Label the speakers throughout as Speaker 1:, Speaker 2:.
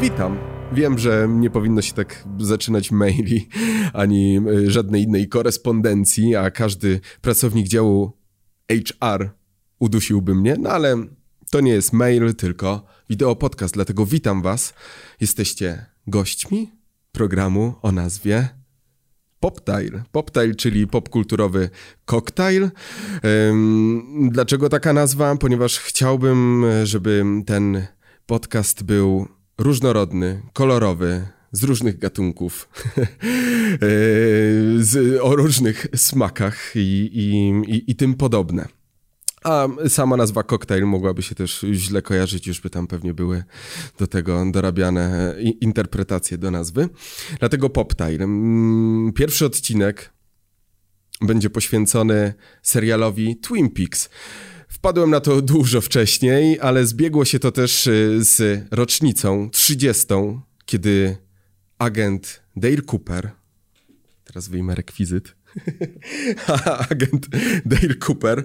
Speaker 1: Witam. Wiem, że nie powinno się tak zaczynać maili ani y, żadnej innej korespondencji, a każdy pracownik działu HR udusiłby mnie, no ale to nie jest mail, tylko wideo podcast, dlatego witam Was. Jesteście gośćmi programu o nazwie Poptail. Poptail, czyli popkulturowy koktajl. Dlaczego taka nazwa? Ponieważ chciałbym, żeby ten podcast był różnorodny, kolorowy, z różnych gatunków, Yy, z, o różnych smakach i, i, i, tym podobne. A sama nazwa koktajl mogłaby się też źle kojarzyć, już by tam pewnie były do tego dorabiane i- interpretacje do nazwy. Dlatego Poptail. Mm, Pierwszy odcinek będzie poświęcony serialowi Twin Peaks. Wpadłem na to dużo wcześniej, ale zbiegło się to też y, z rocznicą 30, kiedy agent Dale Cooper, teraz wyjmę rekwizyt, agent Dale Cooper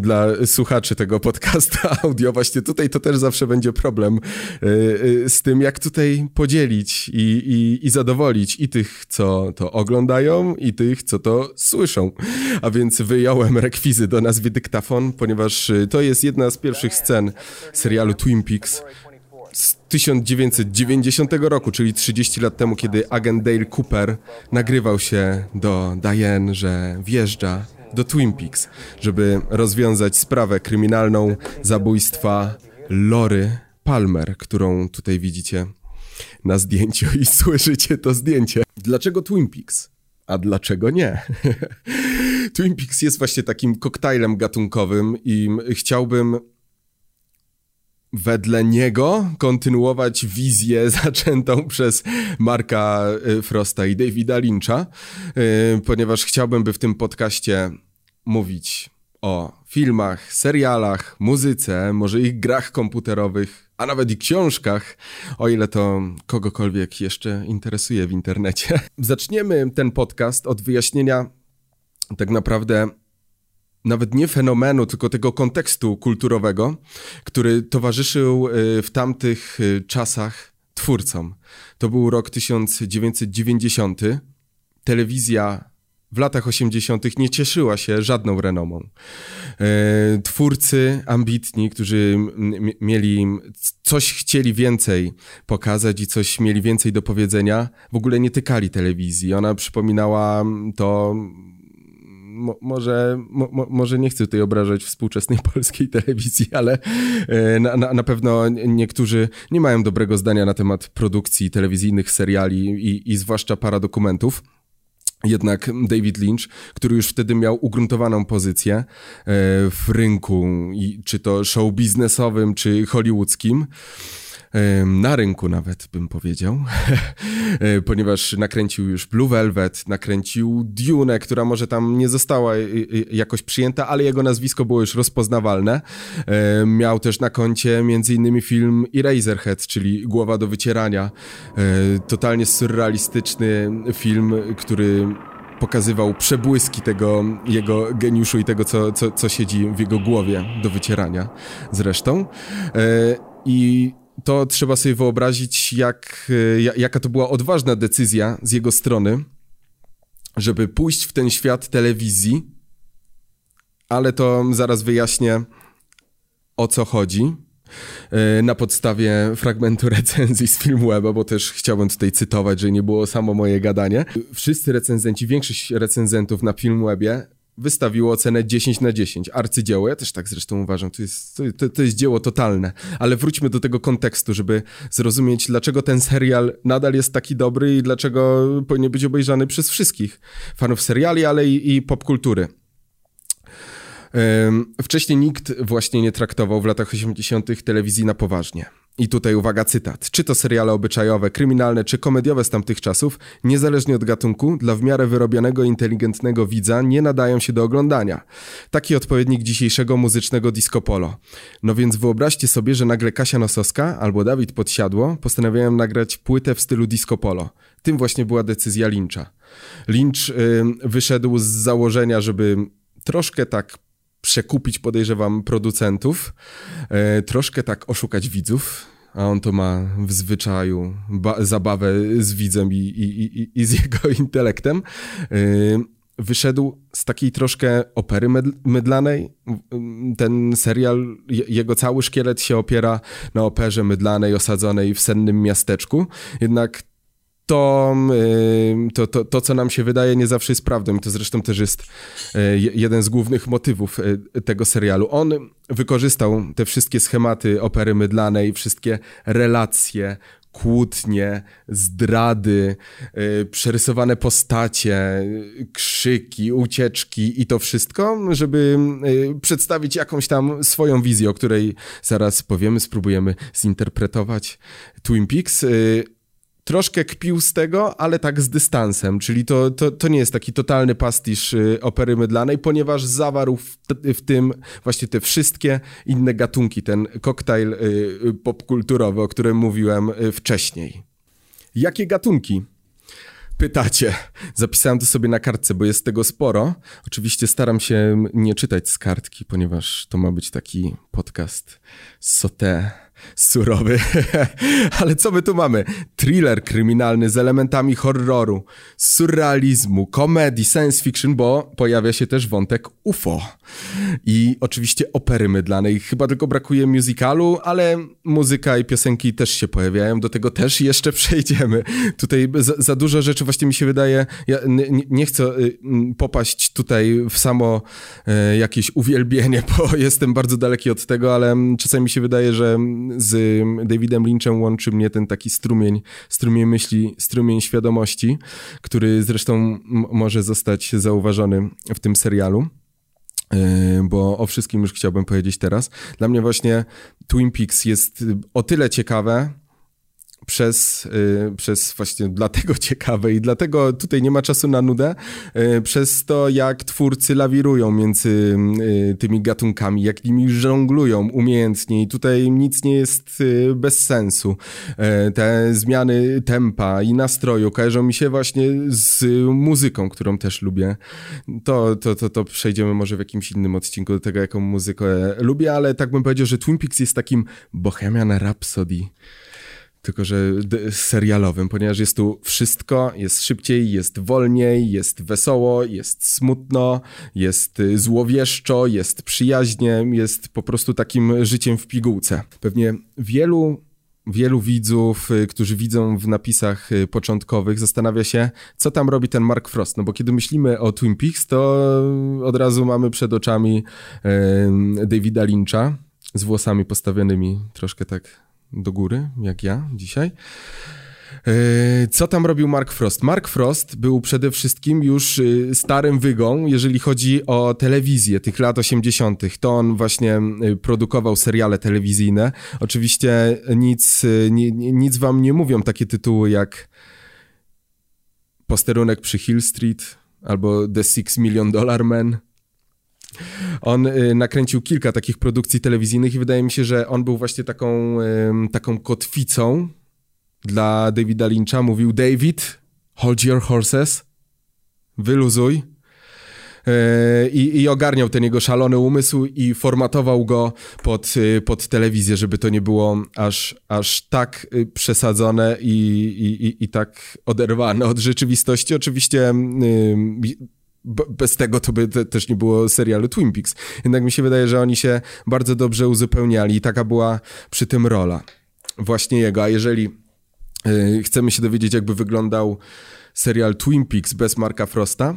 Speaker 1: dla słuchaczy tego podcasta audio. Właśnie tutaj to też zawsze będzie problem y, y, z tym, jak tutaj podzielić i, i, i zadowolić i tych, co to oglądają, i tych, co to słyszą. A więc wyjąłem rekwizyt do nazwy dyktafon, ponieważ y, to jest jedna z pierwszych scen serialu Twin Peaks z 1990 roku, czyli 30 lat temu, kiedy agent Dale Cooper nagrywał się do Diane, że wjeżdża do Twin Peaks, żeby rozwiązać sprawę kryminalną zabójstwa Lory Palmer, którą tutaj widzicie na zdjęciu i słyszycie to zdjęcie. Dlaczego Twin Peaks? A dlaczego nie? Twin Peaks jest właśnie takim koktajlem gatunkowym i chciałbym wedle niego kontynuować wizję zaczętą przez Marka y, Frosta i Davida Lyncha, y, ponieważ chciałbym, by w tym podcaście mówić o filmach, serialach, muzyce, może ich grach komputerowych, a nawet i książkach, o ile to kogokolwiek jeszcze interesuje w internecie. Zaczniemy ten podcast od wyjaśnienia tak naprawdę nawet nie fenomenu, tylko tego kontekstu kulturowego, który towarzyszył y, w tamtych y, czasach twórcom. To był rok 1990. Telewizja w latach 80. nie cieszyła się żadną renomą. E, Twórcy ambitni, którzy mieli coś chcieli więcej pokazać i coś mieli więcej do powiedzenia, w ogóle nie tykali telewizji. Ona przypominała to mo, może, mo, mo- może nie chcę tutaj obrażać współczesnej polskiej telewizji, ale e, na, na, na pewno niektórzy nie mają dobrego zdania na temat produkcji telewizyjnych seriali i, i zwłaszcza paradokumentów. Jednak David Lynch, który już wtedy miał ugruntowaną pozycję e, w rynku, czy to show biznesowym, czy hollywoodzkim, na rynku nawet bym powiedział, e, ponieważ nakręcił już Blue Velvet, nakręcił Dune, która może tam nie została e, e, jakoś przyjęta, ale jego nazwisko było już rozpoznawalne. Miał też na koncie między innymi film Eraserhead, czyli Głowa do wycierania. Totalnie surrealistyczny film, który pokazywał przebłyski tego jego geniuszu i tego, co, co, co siedzi w jego głowie do wycierania zresztą. I to trzeba sobie wyobrazić, jak, ja- jaka to była odważna decyzja z jego strony, żeby pójść w ten świat telewizji, ale to zaraz wyjaśnię, o co chodzi. E, Na podstawie fragmentu recenzji z Filmweba, bo też chciałbym tutaj cytować, że nie było samo moje gadanie. Wszyscy recenzenci, większość recenzentów na Filmwebie wystawiło ocenę 10 na 10. Arcydzieło, ja też tak zresztą uważam, to jest, to, to, jest dzieło totalne. Ale wróćmy do tego kontekstu, żeby zrozumieć, dlaczego ten serial nadal jest taki dobry i dlaczego powinien być obejrzany przez wszystkich fanów seriali, ale i, i popkultury. Wcześniej nikt właśnie nie traktował w latach 80. telewizji na poważnie. I tutaj uwaga, cytat. Czy to seriale obyczajowe, kryminalne czy komediowe z tamtych czasów, niezależnie od gatunku, dla w miarę wyrobionego, inteligentnego widza nie nadają się do oglądania. Taki odpowiednik dzisiejszego muzycznego disco polo. No więc wyobraźcie sobie, że nagle Kasia Nosowska albo Dawid Podsiadło postanawiają nagrać płytę w stylu disco polo. Tym właśnie była decyzja Lyncha. Lynch ym, wyszedł z założenia, żeby troszkę tak przekupić, podejrzewam, producentów, e, troszkę tak oszukać widzów, a on to ma w zwyczaju zabawę z widzem i, i, i, i z jego intelektem. Yy, wyszedł z takiej troszkę opery mydlanej. Ten serial, jego cały szkielet się opiera na operze mydlanej osadzonej w sennym miasteczku. Jednak to, to, to, to, co nam się wydaje, nie zawsze jest prawdą. I to zresztą też jest e, jeden z głównych motywów e, tego serialu. On wykorzystał te wszystkie schematy opery mydlanej, wszystkie relacje, kłótnie, zdrady, przerysowane postacie, krzyki, ucieczki i to wszystko, żeby przedstawić jakąś tam swoją wizję, o której zaraz powiemy, spróbujemy zinterpretować Twin Peaks. Troszkę kpił z tego, ale tak z dystansem, czyli to, to, to nie jest taki totalny pastisz y, opery mydlanej, ponieważ zawarł w, w tym właśnie te wszystkie inne gatunki, ten koktajl y, y, popkulturowy, o którym mówiłem wcześniej. Jakie gatunki? pytacie. Zapisałem to sobie na kartce, bo jest tego sporo. Oczywiście staram się nie czytać z kartki, ponieważ to ma być taki podcast sote surowy. Ale co my tu mamy? Thriller kryminalny z elementami horroru, surrealizmu, komedii, science fiction, bo pojawia się też wątek UFO. I oczywiście opery mydlanej. Chyba tylko brakuje musicalu, ale muzyka i piosenki też się pojawiają. Do tego też jeszcze przejdziemy. Tutaj za, za dużo rzeczy właśnie mi się wydaje. Ja nie, nie chcę y, popaść tutaj w samo e, jakieś uwielbienie, bo jestem bardzo daleki od tego, ale czasami mi się wydaje, że z Davidem Lynchem łączy mnie ten taki strumień, strumień myśli, strumień świadomości, który zresztą może zostać zauważony w tym serialu bo o wszystkim już chciałbym powiedzieć teraz. Dla mnie właśnie Twin Peaks jest o tyle ciekawe, przez, y, przez właśnie dlatego ciekawe i dlatego tutaj nie ma czasu na nudę, y, przez to jak twórcy lawirują między y, tymi gatunkami, jak nimi żonglują umiejętnie i tutaj nic nie jest bez sensu. Te zmiany tempa i nastroju kojarzą mi się właśnie z muzyką, którą też lubię. To, to, to, to przejdziemy może w jakimś innym odcinku do tego, jaką muzykę lubię, ale tak bym powiedział, że Twin Peaks jest takim Bohemian Rhapsody tylko że serialowym, ponieważ jest tu wszystko, jest szybciej, jest wolniej, jest wesoło, jest smutno, jest y, złowieszczo, jest przyjaźnie, jest po prostu takim życiem w pigułce. Pewnie wielu wielu widzów, y, którzy widzą w napisach y, początkowych, zastanawia się, co tam robi ten Mark Frost. No bo kiedy myślimy o Twin Peaks, to od razu mamy przed oczami Davida Lyncha z włosami postawionymi troszkę tak do góry, jak ja dzisiaj. E, co tam robił Mark Frost? Mark Frost był przede wszystkim już y, starym wygą, jeżeli chodzi o telewizję tych lat 80. To on właśnie y, produkował seriale telewizyjne. Oczywiście nic, y, nic wam nie mówią takie tytuły jak Posterunek przy Hill Street albo The Six Million Dollar Man. On y, nakręcił kilka takich produkcji telewizyjnych i wydaje mi się, że on był właśnie taką, taką kotwicą dla Davida Lyncha. Mówił, David, hold your horses, wyluzuj. Y, I, I, ogarniał ten jego szalony umysł i formatował go pod, y, pod telewizję, żeby to nie było aż, aż tak y, przesadzone i, i, i tak oderwane od rzeczywistości. Oczywiście bez tego to by te, też nie było serialu Twin Peaks. Jednak mi się wydaje, że oni się bardzo dobrze uzupełniali i taka była przy tym rola właśnie jego. A jeżeli yy, chcemy się dowiedzieć, jakby wyglądał serial Twin Peaks bez Marka Frosta,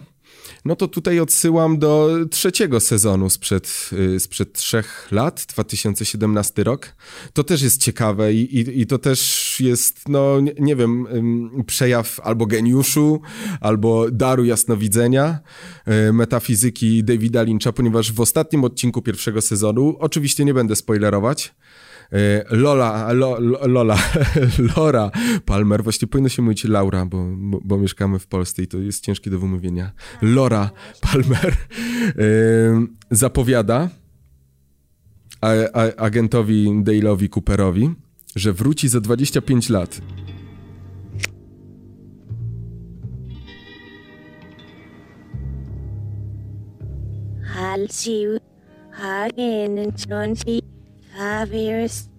Speaker 1: no to tutaj odsyłam do trzeciego sezonu sprzed, y, sprzed trzech lat, 2017 rok. To też jest ciekawe i, i, i to też jest, no nie, nie, wiem, przejaw albo geniuszu, albo daru jasnowidzenia, y, metafizyki Davida Lyncha, ponieważ w ostatnim odcinku pierwszego sezonu, oczywiście nie będę spoilerować, Lola, Lo, Lola, Lora Palmer, właśnie powinno się mówić Laura, bo, bo, bo, mieszkamy w Polsce i to jest ciężkie do wymówienia. Lora Palmer e, zapowiada a, a, agentowi Dale'owi Cooperowi, że wróci za 25 lat. I'll see you again in 20 five years.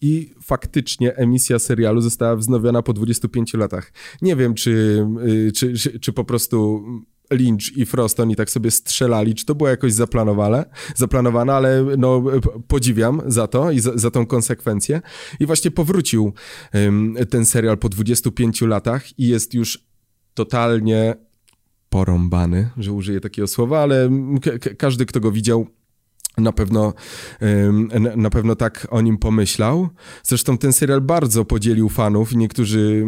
Speaker 1: I faktycznie emisja serialu została wznowiona po 25 latach. Nie wiem, czy, y, czy, czy, czy po prostu Lynch i Frost, oni tak sobie strzelali, czy to było jakoś zaplanowane, zaplanowane ale no, podziwiam za to i za, za tą konsekwencję. I właśnie powrócił um, ten serial po 25 latach i jest już totalnie porąbany, że użyję takiego słowa, ale każdy, kto go widział, na pewno, na pewno tak o nim pomyślał. Zresztą ten serial bardzo podzielił fanów. Niektórzy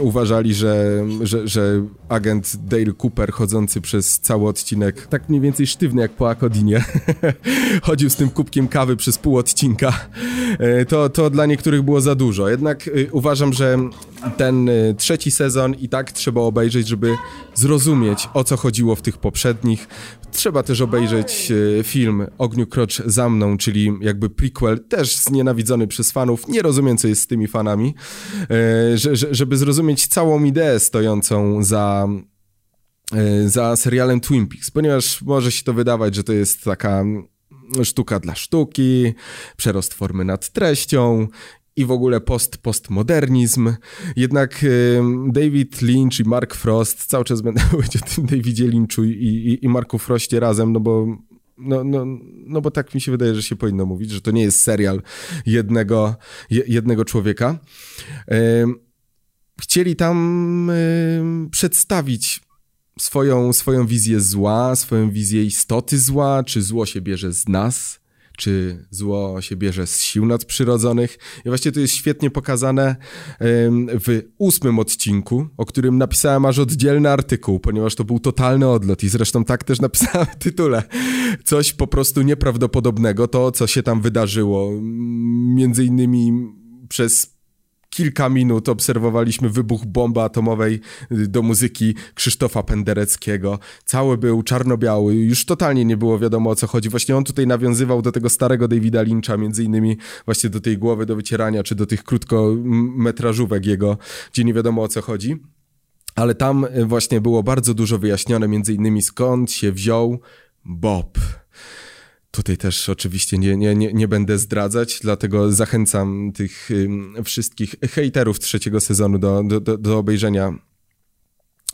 Speaker 1: uważali, że, że, że agent Dale Cooper chodzący przez cały odcinek, tak mniej więcej sztywny jak po Akodinie, chodził z tym kubkiem kawy przez pół odcinka, e, to, to dla niektórych było za dużo. Jednak e, uważam, że ten e, trzeci sezon i tak trzeba obejrzeć, żeby zrozumieć o co chodziło w tych poprzednich. Trzeba też obejrzeć film Ogniu Krocz za mną, czyli jakby prequel, też znienawidzony przez fanów. Nie rozumiem, co jest z tymi fanami, żeby zrozumieć całą ideę stojącą za, za serialem Twin Peaks, ponieważ może się to wydawać, że to jest taka sztuka dla sztuki, przerost formy nad treścią i w ogóle post-postmodernizm. Jednak e, David Lynch i Mark Frost, cały czas będę mówić o tym Davidzie Lynchu i, i, i Marku Frostie razem, no bo no, no, no bo tak mi się wydaje, że się powinno mówić, że to nie jest serial jednego, jednego człowieka chcieli tam y, przedstawić swoją, swoją wizję zła, swoją wizję istoty zła, czy zło się bierze z nas, czy zło się bierze z sił nadprzyrodzonych. I właśnie to jest świetnie pokazane w ósmym odcinku, o którym napisałem aż oddzielny artykuł, ponieważ to był totalny odlot i zresztą tak też napisałem w tytule. Coś po prostu nieprawdopodobnego, to co się tam wydarzyło. Między innymi przez kilka minut obserwowaliśmy wybuch bomby atomowej y, do muzyki Krzysztofa Pendereckiego. Cały był czarno-biały, już totalnie nie było wiadomo o co chodzi. Właśnie on tutaj nawiązywał do tego starego Davida Lyncha, między innymi właśnie do tej głowy do wycierania, czy do tych krótkometrażówek jego, gdzie nie wiadomo o co chodzi. Ale tam y, właśnie było bardzo dużo wyjaśnione, między innymi skąd się wziął Bob. Tutaj też oczywiście nie, nie, nie, nie będę zdradzać, dlatego zachęcam tych wszystkich hejterów trzeciego sezonu do, do, do, obejrzenia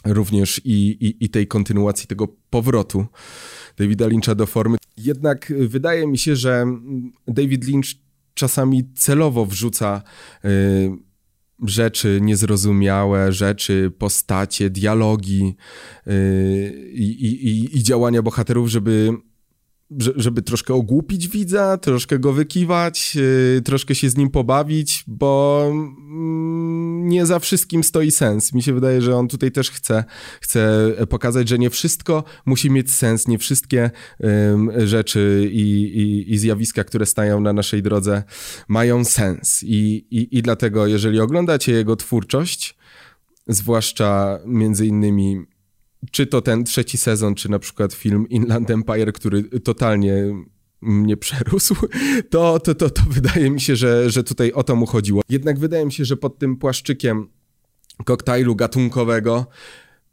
Speaker 1: również i, i, i tej kontynuacji, tego powrotu Davida Lyncha do formy. Jednak wydaje mi się, że David Lynch czasami celowo wrzuca y, rzeczy niezrozumiałe, rzeczy, postacie, dialogi y, i, i działania bohaterów, żeby żeby troszkę ogłupić widza, troszkę go wykiwać, yy, troszkę się z nim pobawić, bo yy, nie za wszystkim stoi sens. Mi się wydaje, że on tutaj też chce, chce pokazać, że nie wszystko musi mieć sens, nie wszystkie rzeczy i, i, i, zjawiska, które stają na naszej drodze mają sens. I, i, I dlatego, jeżeli oglądacie jego twórczość, zwłaszcza między innymi czy to ten trzeci sezon, czy na przykład film Inland Empire, który totalnie mnie przerósł, to, to, to, to wydaje mi się, że, że tutaj o to mu chodziło. Jednak wydaje mi się, że pod tym płaszczykiem koktajlu gatunkowego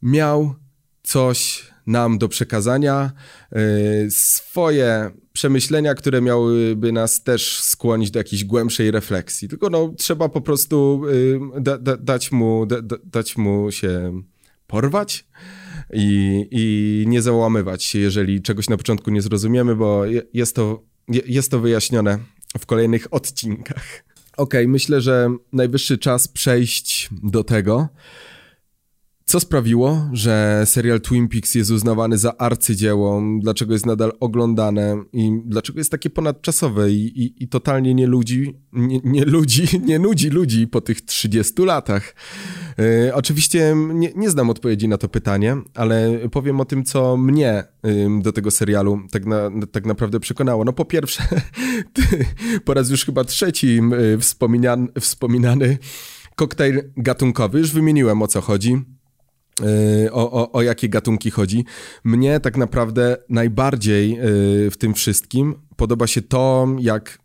Speaker 1: miał coś nam do przekazania, yy, swoje przemyślenia, które miałyby nas też skłonić do jakiejś głębszej refleksji. Tylko no, trzeba po prostu yy, da, da, dać, mu, da, dać mu się porwać i, i nie załamywać się, jeżeli czegoś na początku nie zrozumiemy, bo jest to, jest to wyjaśnione w kolejnych odcinkach. Okej, okay, myślę, że najwyższy czas przejść do tego, co sprawiło, że serial Twin Peaks jest uznawany za arcydzieło, dlaczego jest nadal oglądane i dlaczego jest takie ponadczasowe i, i, i totalnie nie ludzi, nie, nie ludzi, nie nudzi ludzi po tych 30 latach. Yy, oczywiście nie, nie znam odpowiedzi na to pytanie, ale powiem o tym, co mnie yy, do tego serialu tak, na, tak naprawdę przekonało. No po pierwsze, po raz już chyba trzeci yy, wspominany, koktajl gatunkowy, już wymieniłem o co chodzi o, o, o jakie gatunki chodzi. Mnie tak naprawdę najbardziej y, w tym wszystkim podoba się to, jak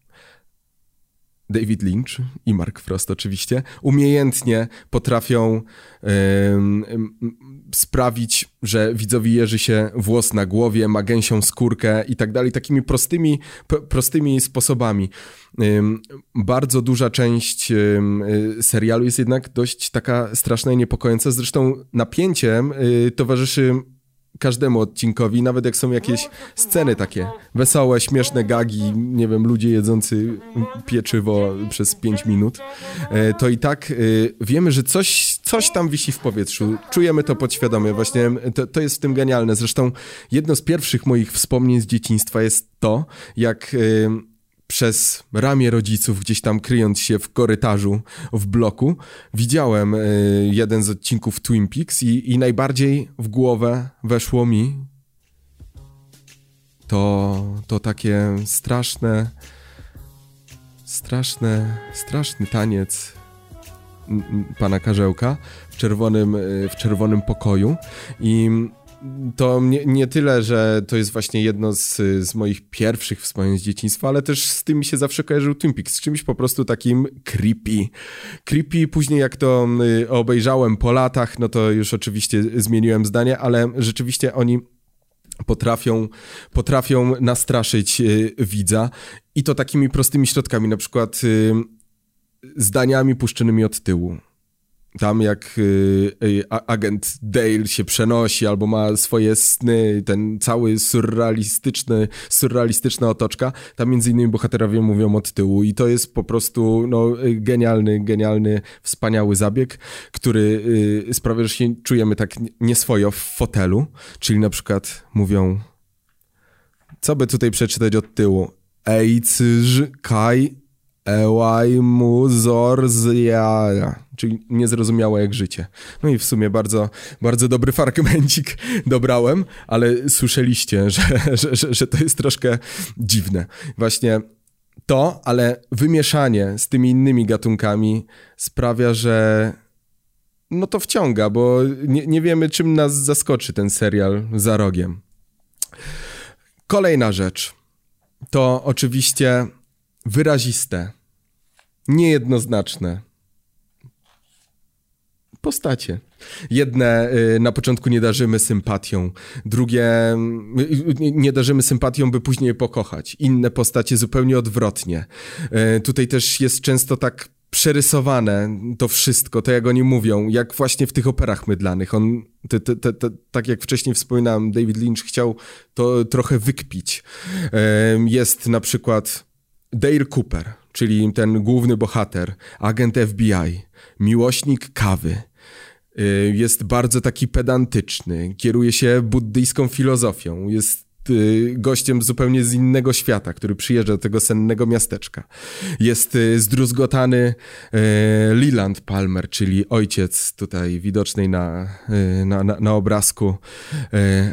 Speaker 1: David Lynch i Mark Frost oczywiście, umiejętnie potrafią sprawić, że widzowi jeży się włos na głowie, ma gęsią skórkę i tak dalej, takimi prostymi, prostymi sposobami. Bardzo duża część serialu jest jednak dość taka straszna i niepokojąca. Zresztą napięciem y, towarzyszy każdemu odcinkowi, nawet jak są jakieś sceny takie wesołe, śmieszne gagi, nie wiem, ludzie jedzący pieczywo przez 5 minut, e, to i tak e, wiemy, że coś, coś tam wisi w powietrzu. Czujemy to podświadomie. Właśnie to, to jest w tym genialne. Zresztą jedno z pierwszych moich wspomnień z dzieciństwa jest to, jak e, przez ramię rodziców, gdzieś tam kryjąc się w korytarzu, w bloku, widziałem y, jeden z odcinków Twin Peaks i, i najbardziej w głowę weszło mi to, to takie straszne, straszne, straszny taniec pana Karzełka w czerwonym, y, w czerwonym pokoju i to nie, nie, tyle, że to jest właśnie jedno z, z moich pierwszych wspomnień z dzieciństwa, ale też z tym mi się zawsze kojarzył Twin Peaks, z czymś po prostu takim creepy. Creepy, później jak to y, obejrzałem po latach, no to już oczywiście zmieniłem zdanie, ale rzeczywiście oni potrafią, potrafią nastraszyć y, widza i to takimi prostymi środkami, na przykład y, zdaniami puszczonymi od tyłu tam jak y, y, agent Dale się przenosi albo ma swoje sny, ten cały surrealistyczny, surrealistyczna otoczka, tam między innymi bohaterowie mówią od tyłu i to jest po prostu no, genialny, genialny, wspaniały zabieg, który y, sprawia, że się czujemy tak nieswojo w fotelu, czyli na przykład mówią co by tutaj przeczytać od tyłu? Ej, cyż, kaj, Ełaj mu zja, czyli niezrozumiałe jak życie. No i w sumie bardzo, bardzo dobry fragmencik dobrałem, ale słyszeliście, że, że, że, że to jest troszkę dziwne. Właśnie to, ale wymieszanie z tymi innymi gatunkami sprawia, że no to wciąga, bo nie, nie wiemy, czym nas zaskoczy ten serial za rogiem. Kolejna rzecz to oczywiście wyraziste, niejednoznaczne postacie. Jedne y, na początku nie darzymy sympatią, drugie y, nie darzymy sympatią, by później je pokochać. Inne postacie zupełnie odwrotnie. Y, tutaj też jest często tak przerysowane to wszystko, to jak oni mówią, jak właśnie w tych operach mydlanych. On, te, te, te, tak jak wcześniej wspominałem, David Lynch chciał to trochę wykpić. Jest na przykład Dale Cooper, czyli ten główny bohater, agent FBI, miłośnik kawy. Y, jest bardzo taki pedantyczny, kieruje się buddyjską filozofią, jest y, gościem zupełnie z innego świata, który przyjeżdża do tego sennego miasteczka. Jest y, zdruzgotany Leland Palmer, czyli ojciec tutaj widocznej na, na, na, obrazku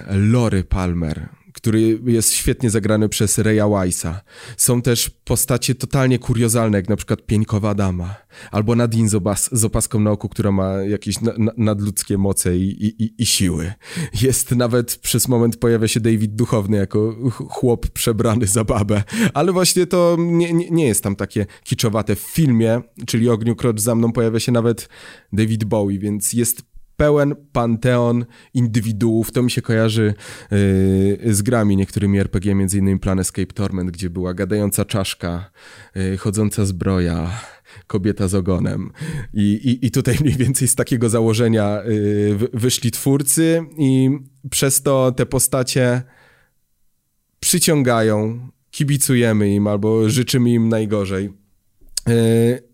Speaker 1: Lory Palmer który jest świetnie zagrany przez Reya Weissa. Są też postacie totalnie kuriozalne, jak na przykład Pieńkowa Dama, albo Nadine z, z opaską na oku, która ma jakieś na nadludzkie moce i, i, i, siły. Jest nawet przez moment pojawia się David Duchowny jako chłop przebrany za babę, ale właśnie to nie, nie, nie jest tam takie kiczowate. W filmie, czyli Ogniu Krocz za mną, pojawia się nawet David Bowie, więc jest pełen panteon indywiduów. To mi się kojarzy yy, z grami niektórymi RPG, między innymi Planescape Torment, gdzie była gadająca czaszka, yy, chodząca zbroja, kobieta z ogonem. I, i, I tutaj mniej więcej z takiego założenia yy, wyszli twórcy i przez to te postacie przyciągają, kibicujemy im albo życzymy im najgorzej. Yy,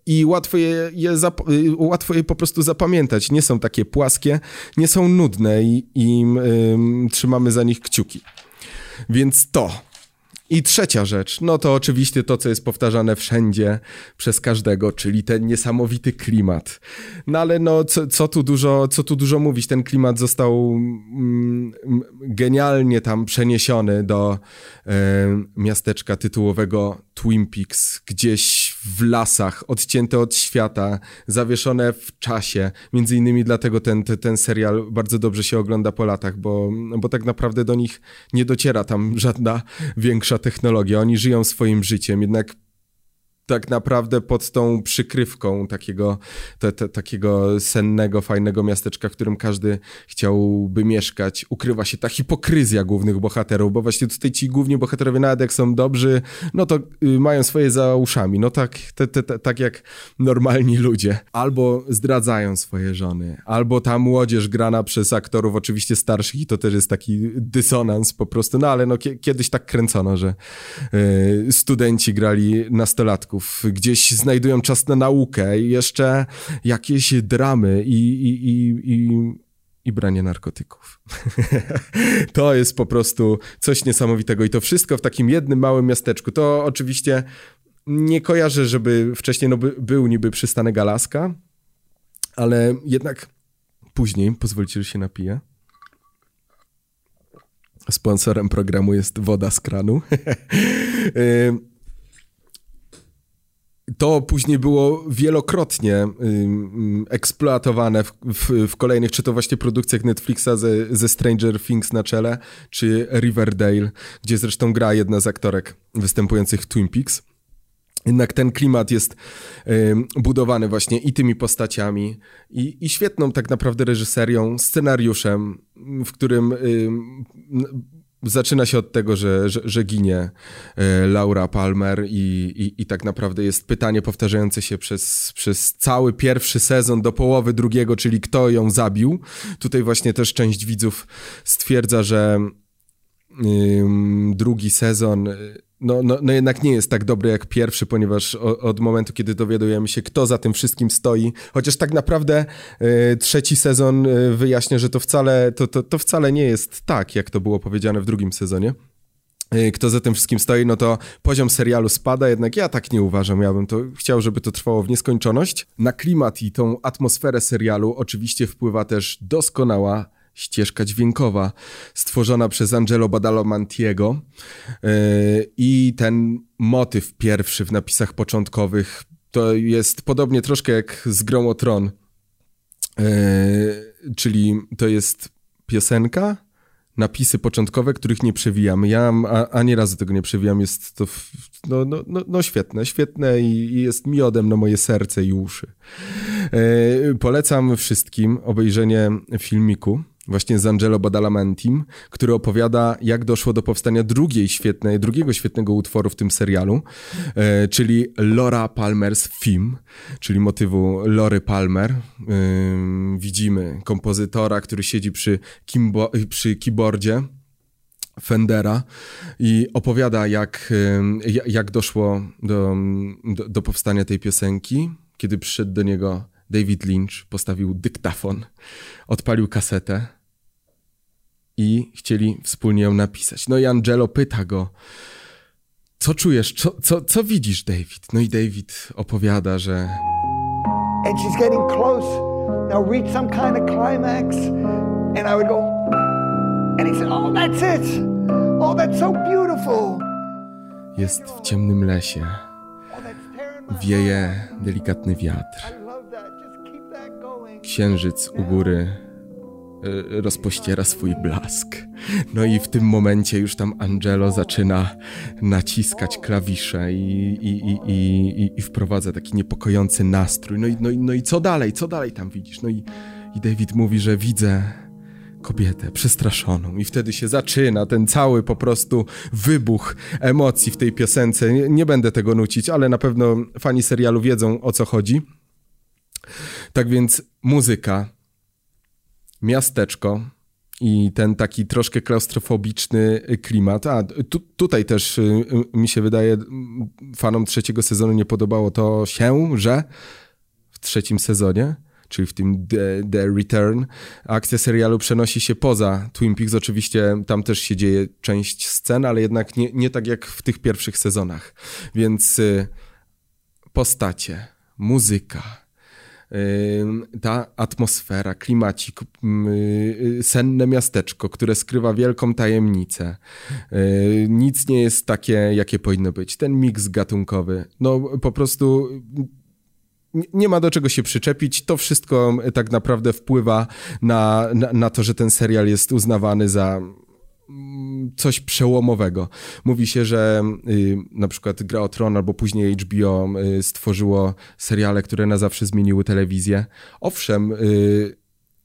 Speaker 1: i łatwo je, je y, łatwo je po prostu zapamiętać. Nie są takie płaskie, nie są nudne i, i trzymamy za nich kciuki. Więc to i trzecia rzecz, no to oczywiście to, co jest powtarzane wszędzie przez każdego, czyli ten niesamowity klimat. No ale no, co, co, tu, dużo, co tu dużo mówić, ten klimat został mm, genialnie tam przeniesiony do e, miasteczka tytułowego Twin Peaks, gdzieś w lasach, odcięte od świata, zawieszone w czasie. Między innymi dlatego ten, ten serial bardzo dobrze się ogląda po latach, bo, bo tak naprawdę do nich nie dociera tam żadna większa technologia. Oni żyją swoim życiem, jednak tak naprawdę pod tą przykrywką takiego, te, te, takiego sennego, fajnego miasteczka, w którym każdy chciałby mieszkać, ukrywa się ta hipokryzja głównych bohaterów, bo właśnie tutaj ci główni bohaterowie nawet jak są dobrzy, no to y, mają swoje za uszami, no tak, te, tak jak normalni ludzie. Albo zdradzają swoje żony, albo ta młodzież grana przez aktorów oczywiście starszych i to też jest taki dysonans po prostu, no ale no kiedyś tak kręcono, że y, studenci grali nastolatków gdzieś znajdują czas na naukę i jeszcze jakieś dramy i, i, i, i i branie narkotyków. to jest po prostu coś niesamowitego i to wszystko w takim jednym małym miasteczku. To oczywiście nie kojarzę, żeby wcześniej no, by, był niby przystanek Alaska, ale jednak później, pozwolicie, że się napiję. Sponsorem programu jest woda z kranu. To później było wielokrotnie eksploatowane w, w, w, kolejnych, czy to właśnie produkcjach Netflixa ze, ze Stranger Things na czele, czy Riverdale, gdzie zresztą gra jedna z aktorek występujących w Twin Peaks. Jednak ten klimat jest budowany właśnie i tymi postaciami, i, i, świetną tak naprawdę reżyserią, scenariuszem, w którym zaczyna się od tego, że, że, że ginie e, Laura Palmer i, i, i, tak naprawdę jest pytanie powtarzające się przez, przez cały pierwszy sezon do połowy drugiego, czyli kto ją zabił. Tutaj właśnie też część widzów stwierdza, że drugi sezon no, no, no jednak nie jest tak dobry jak pierwszy, ponieważ o, od momentu, kiedy dowiadujemy się, kto za tym wszystkim stoi, chociaż tak naprawdę y, trzeci sezon y, wyjaśnia, że to wcale, to, to, to wcale nie jest tak, jak to było powiedziane w drugim sezonie kto za tym wszystkim stoi, no to poziom serialu spada, jednak ja tak nie uważam. Ja bym to chciał, żeby to trwało w nieskończoność. Na klimat i tą atmosferę serialu oczywiście wpływa też doskonała ścieżka dźwiękowa stworzona przez Angelo Badalamentiego yy, i ten motyw pierwszy w napisach początkowych to jest podobnie troszkę jak z Gromotron, yy, czyli to jest piosenka, napisy początkowe, których nie przewijamy. Ja ani razu tego nie przewijam. Jest to no, no, no, no świetne, świetne i, jest miodem na moje serce i uszy. Yy, polecam wszystkim obejrzenie filmiku właśnie z Angelo Badalamentim, który opowiada, jak doszło do powstania drugiej świetnej, drugiego świetnego utworu w tym serialu, e, czyli Laura Palmer's Theme, czyli motywu Lory Palmer. E, widzimy kompozytora, który siedzi przy, kimbo, przy keyboardzie, Fendera i opowiada, jak, e, jak doszło do, do, do powstania tej piosenki, kiedy przyszedł do niego David Lynch, postawił dyktafon, odpalił kasetę i chcieli wspólnie ją napisać. No i Angelo pyta go, co czujesz, co, co, co widzisz, David? No i David opowiada, że... And she's getting close. Now reach some kind of climax. And I would go... And he said, oh, that's it. Oh, that's so beautiful. Jest w ciemnym lesie. Wieje delikatny wiatr. Księżyc u góry rozpościera swój blask. No i w tym momencie już tam Angelo zaczyna naciskać klawisze i, i, i, i, i wprowadza taki niepokojący nastrój. No i, no, i, no i co dalej? Co dalej tam widzisz? No i, i David mówi, że widzę kobietę przestraszoną i wtedy się zaczyna ten cały po prostu wybuch emocji w tej piosence. Nie, nie będę tego nucić, ale na pewno fani serialu wiedzą o co chodzi. Tak więc muzyka, miasteczko i ten taki troszkę klaustrofobiczny klimat. A tu, tutaj też y, y, mi się wydaje, fanom trzeciego sezonu nie podobało to się, że w trzecim sezonie czyli w tym The, The, Return. Akcja serialu przenosi się poza Twin Peaks. Oczywiście tam też się dzieje część scen, ale jednak nie, nie tak jak w tych pierwszych sezonach. Więc y, postacie, muzyka, ta atmosfera, klimacik, y, senne miasteczko, które skrywa wielką tajemnicę. Y, nic nie jest takie, jakie powinno być. Ten miks gatunkowy, no po prostu nie ma do czego się przyczepić. To wszystko tak naprawdę wpływa na, na, na, to, że ten serial jest uznawany za coś przełomowego. Mówi się, że y, na przykład Gra o Tron albo później HBO y, stworzyło seriale, które na zawsze zmieniły telewizję. Owszem, y,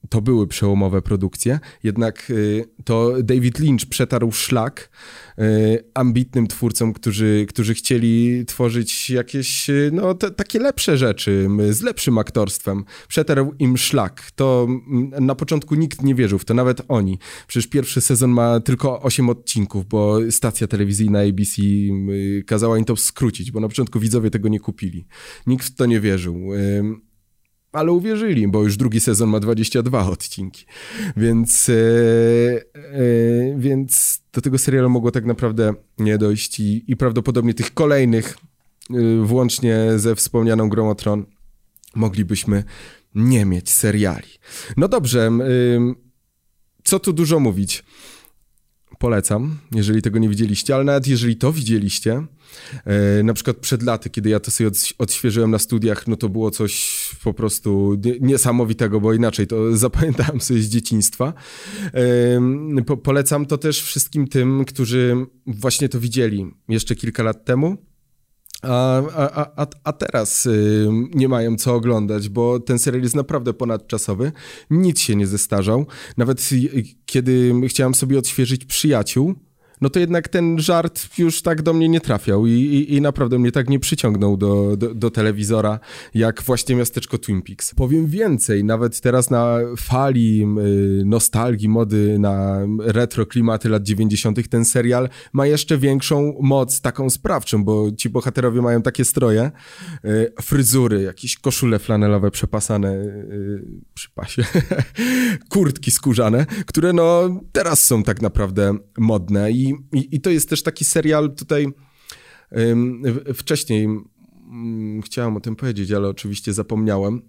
Speaker 1: to były przełomowe produkcje, jednak y, to David Lynch przetarł szlak y, ambitnym twórcom, którzy, którzy chcieli tworzyć jakieś y, no, takie lepsze rzeczy z lepszym aktorstwem. Przetarł im szlak. To na początku nikt nie wierzył w to, nawet oni. Przecież pierwszy sezon ma tylko 8 odcinków, bo stacja telewizyjna ABC kazała im to skrócić, bo na początku widzowie tego nie kupili. Nikt w to nie wierzył ale uwierzyli, bo już drugi sezon ma 22 odcinki. Więc, e, e, więc do tego serialu mogło tak naprawdę nie dojść i, i prawdopodobnie tych kolejnych, e, włącznie ze wspomnianą Grą o Tron, moglibyśmy nie mieć seriali. No dobrze, co tu dużo mówić polecam, jeżeli tego nie widzieliście, ale nawet jeżeli to widzieliście, e, na przykład przed laty, kiedy ja to sobie odświeżyłem na studiach, no to było coś po prostu niesamowitego, bo inaczej to zapamiętałem sobie z dzieciństwa. Polecam to też wszystkim tym, którzy właśnie to widzieli jeszcze kilka lat temu a, a, a, teraz y, nie mają co oglądać, bo ten serial jest naprawdę ponadczasowy. Nic się nie zestarzał. Nawet y, kiedy chciałem sobie odświeżyć przyjaciół, no to jednak ten żart już tak do mnie nie trafiał i, i, i naprawdę mnie tak nie przyciągnął do, do, do, telewizora, jak właśnie miasteczko Twin Peaks. Powiem więcej, nawet teraz na fali y, nostalgii, mody na retro klimaty lat 90. ten serial ma jeszcze większą moc taką sprawczą, bo ci bohaterowie mają takie stroje, y, fryzury, jakieś koszule flanelowe przepasane y, przy pasie, kurtki skórzane, które no teraz są tak naprawdę modne i i, I, to jest też taki serial tutaj. Wcześniej mm, chciałem o tym powiedzieć, ale oczywiście zapomniałem.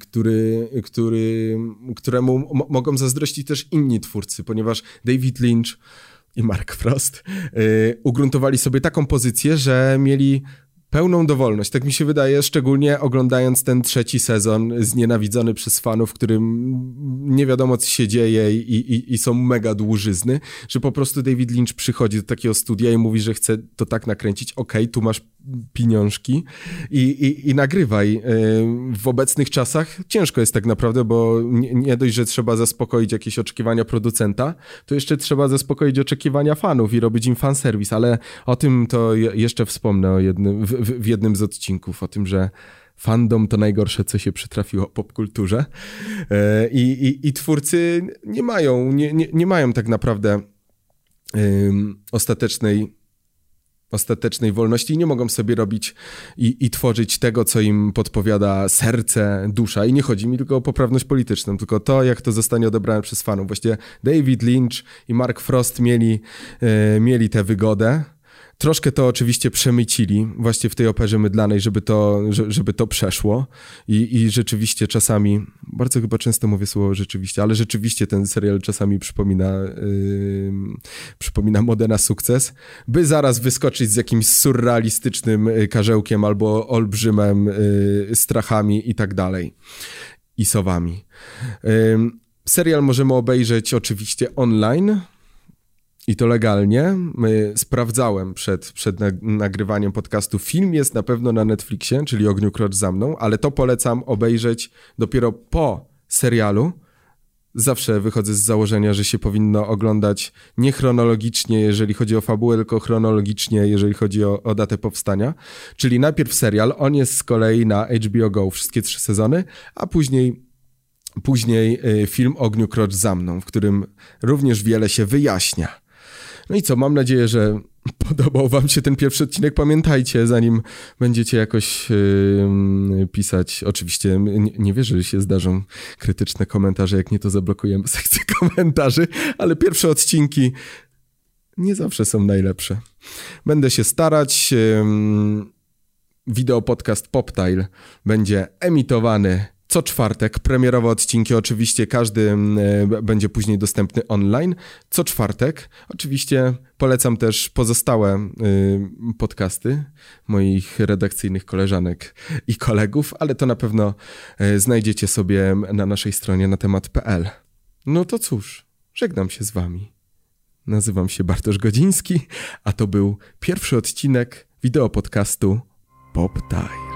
Speaker 1: Który, który, któremu mogą zazdrościć też inni twórcy, ponieważ David Lynch i Mark Frost y, ugruntowali sobie taką pozycję, że mieli pełną dowolność. Tak mi się wydaje, szczególnie oglądając ten trzeci sezon znienawidzony przez fanów, w którym nie wiadomo co się dzieje i, i, i, są mega dłużyzny, że po prostu David Lynch przychodzi do takiego studia i mówi, że chce to tak nakręcić. Okej, okay, tu masz pieniążki i, i, i nagrywaj. Y, w obecnych czasach ciężko jest tak naprawdę, bo nie, nie dość, że trzeba zaspokoić jakieś oczekiwania producenta, to jeszcze trzeba zaspokoić oczekiwania fanów i robić im fanserwis, ale o tym to jeszcze wspomnę o jednym, w, w jednym z odcinków, o tym, że fandom to najgorsze, co się przytrafiło popkulturze. Y, I, i, i twórcy nie mają, nie, nie, nie mają tak naprawdę ostatecznej ostatecznej wolności i nie mogą sobie robić i, i, tworzyć tego, co im podpowiada serce, dusza. I nie chodzi mi tylko o poprawność polityczną, tylko to, jak to zostanie odebrane przez fanów. Właściwie David Lynch i Mark Frost mieli, e, mieli tę wygodę, Troszkę to oczywiście przemycili właśnie w tej operze mydlanej, żeby to, żeby to przeszło. I, i rzeczywiście czasami, bardzo chyba często mówię słowo rzeczywiście, ale rzeczywiście ten serial czasami przypomina, yy, przypomina modę na sukces, by zaraz wyskoczyć z jakimś surrealistycznym y, karzełkiem albo olbrzymem yy, strachami i tak dalej. I sowami. Yy, serial możemy obejrzeć oczywiście online, i to legalnie. Sprawdzałem przed, przed nagrywaniem podcastu. Film jest na pewno na Netflixie, czyli Ogniu Krocz za mną, ale to polecam obejrzeć dopiero po serialu. Zawsze wychodzę z założenia, że się powinno oglądać nie chronologicznie, jeżeli chodzi o fabułę, tylko chronologicznie, jeżeli chodzi o, o datę powstania. Czyli najpierw serial, on jest z kolei na HBO Go, wszystkie trzy sezony, a później Później y, film Ogniu Krocz za mną, w którym również wiele się wyjaśnia. No i co, mam nadzieję, że podobał wam się ten pierwszy odcinek. Pamiętajcie, zanim będziecie jakoś yy, pisać, oczywiście nie, nie wierzę, że się zdarzą krytyczne komentarze, jak nie to zablokujemy sekcję komentarzy, ale pierwsze odcinki nie zawsze są najlepsze. Będę się starać. Yy, podcast Poptile będzie emitowany co czwartek. Premierowe odcinki oczywiście każdy mm, e, będzie później dostępny online. Co czwartek. Oczywiście polecam też pozostałe y, podcasty moich redakcyjnych koleżanek i kolegów, ale to na pewno e, znajdziecie sobie na naszej stronie na temat.pl. No to cóż, żegnam się z wami. Nazywam się Bartosz Godziński, a to był pierwszy odcinek wideopodcastu Pop Time.